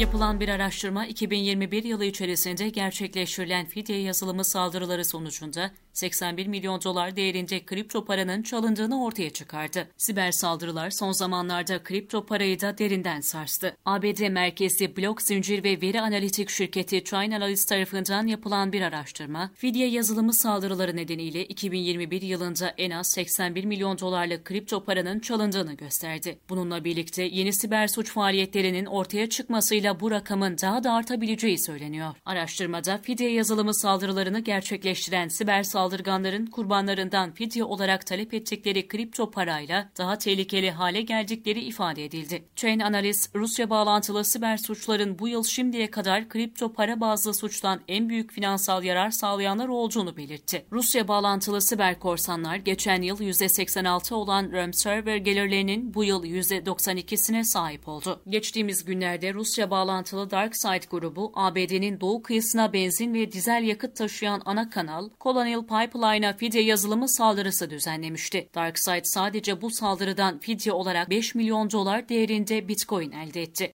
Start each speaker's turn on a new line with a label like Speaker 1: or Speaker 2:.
Speaker 1: Yapılan bir araştırma 2021 yılı içerisinde gerçekleştirilen fidye yazılımı saldırıları sonucunda 81 milyon dolar değerinde kripto paranın çalındığını ortaya çıkardı. Siber saldırılar son zamanlarda kripto parayı da derinden sarstı. ABD merkezli blok zincir ve veri analitik şirketi Chainalysis tarafından yapılan bir araştırma, fidye yazılımı saldırıları nedeniyle 2021 yılında en az 81 milyon dolarlık kripto paranın çalındığını gösterdi. Bununla birlikte yeni siber suç faaliyetlerinin ortaya çıkmasıyla bu rakamın daha da artabileceği söyleniyor. Araştırmada fidye yazılımı saldırılarını gerçekleştiren siber saldırganların kurbanlarından fidye olarak talep ettikleri kripto parayla daha tehlikeli hale geldikleri ifade edildi. Chain Analyst, Rusya bağlantılı siber suçların bu yıl şimdiye kadar kripto para bazlı suçtan en büyük finansal yarar sağlayanlar olduğunu belirtti. Rusya bağlantılı siber korsanlar geçen yıl %86 olan RAM server gelirlerinin bu yıl %92'sine sahip oldu. Geçtiğimiz günlerde Rusya bağlantılı DarkSide grubu ABD'nin doğu kıyısına benzin ve dizel yakıt taşıyan ana kanal Colonial Pipeline'a fidye yazılımı saldırısı düzenlemişti. DarkSide sadece bu saldırıdan fidye olarak 5 milyon dolar değerinde Bitcoin elde etti.